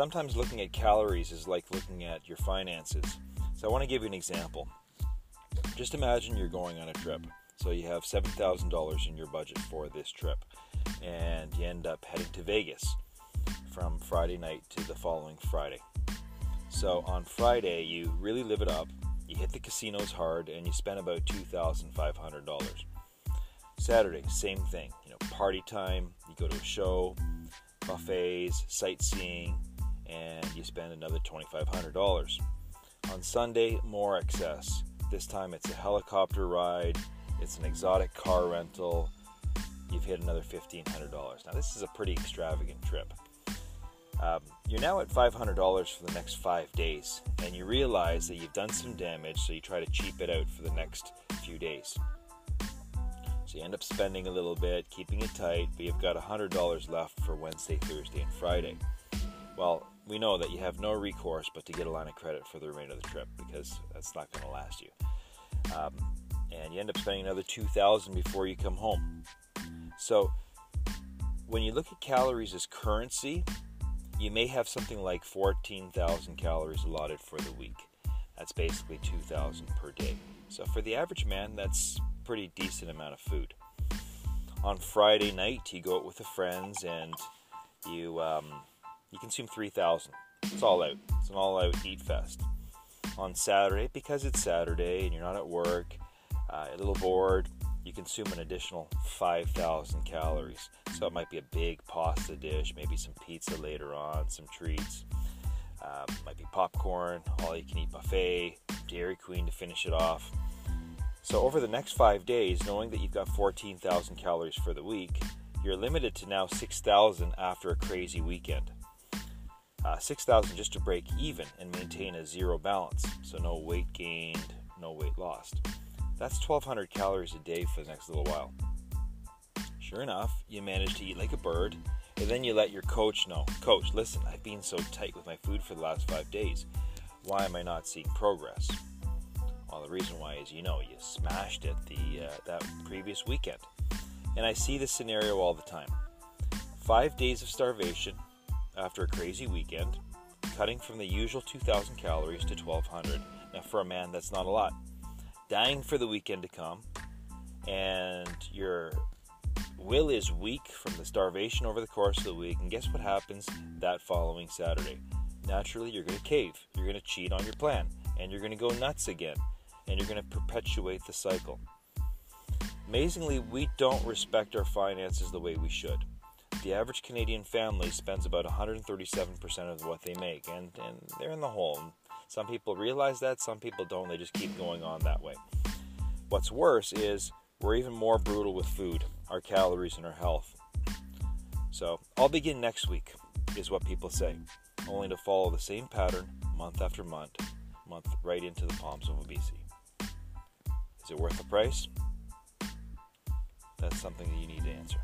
sometimes looking at calories is like looking at your finances. So I want to give you an example. Just imagine you're going on a trip. So you have $7,000 in your budget for this trip, and you end up heading to Vegas from Friday night to the following Friday. So on Friday, you really live it up. You hit the casinos hard, and you spend about $2,500. Saturday, same thing. You know, party time. You go to a show, buffets, sightseeing, and you spend another $2,500. On Sunday, more excess. This time it's a helicopter ride, it's an exotic car rental. You've hit another $1,500. Now, this is a pretty extravagant trip. Um, you're now at $500 for the next five days, and you realize that you've done some damage, so you try to cheap it out for the next few days. So you end up spending a little bit, keeping it tight, but you've got $100 left for Wednesday, Thursday, and Friday. Well, we know that you have no recourse but to get a line of credit for the remainder of the trip because that's not going to last you. Um, and you end up spending another 2000 before you come home. So when you look at calories as currency, you may have something like 14,000 calories allotted for the week. That's basically 2,000 per day. So for the average man, that's pretty decent amount of food. On Friday night, you go out with the friends and you um, you consume 3,000. It's all out. It's an all-out eat fest. On Saturday, because it's Saturday and you're not at work, uh, a little bored, you consume an additional 5,000 calories. So it might be a big pasta dish, maybe some pizza later on, some treats. Um, might be popcorn, all you can eat buffet, Dairy Queen to finish it off. So over the next five days, knowing that you've got 14,000 calories for the week, you're limited to now 6,000 after a crazy weekend. Uh, 6,000 just to break even and maintain a zero balance, so no weight gained, no weight lost. That's 1,200 calories a day for the next little while. Sure enough, you manage to eat like a bird, and then you let your coach know Coach, listen, I've been so tight with my food for the last five days. Why am I not seeing progress? Well, the reason why is you know you smashed it the uh, that previous weekend, and I see this scenario all the time. Five days of starvation after a crazy weekend, cutting from the usual 2,000 calories to 1,200. Now, for a man, that's not a lot dying for the weekend to come, and your will is weak from the starvation over the course of the week. And guess what happens that following Saturday? Naturally, you're going to cave. You're going to cheat on your plan, and you're going to go nuts again, and you're going to perpetuate the cycle. Amazingly, we don't respect our finances the way we should. The average Canadian family spends about 137% of what they make, and, and they're in the hole. Some people realize that, some people don't. They just keep going on that way. What's worse is we're even more brutal with food, our calories, and our health. So, I'll begin next week, is what people say, only to follow the same pattern month after month, month right into the palms of obesity. Is it worth the price? That's something that you need to answer.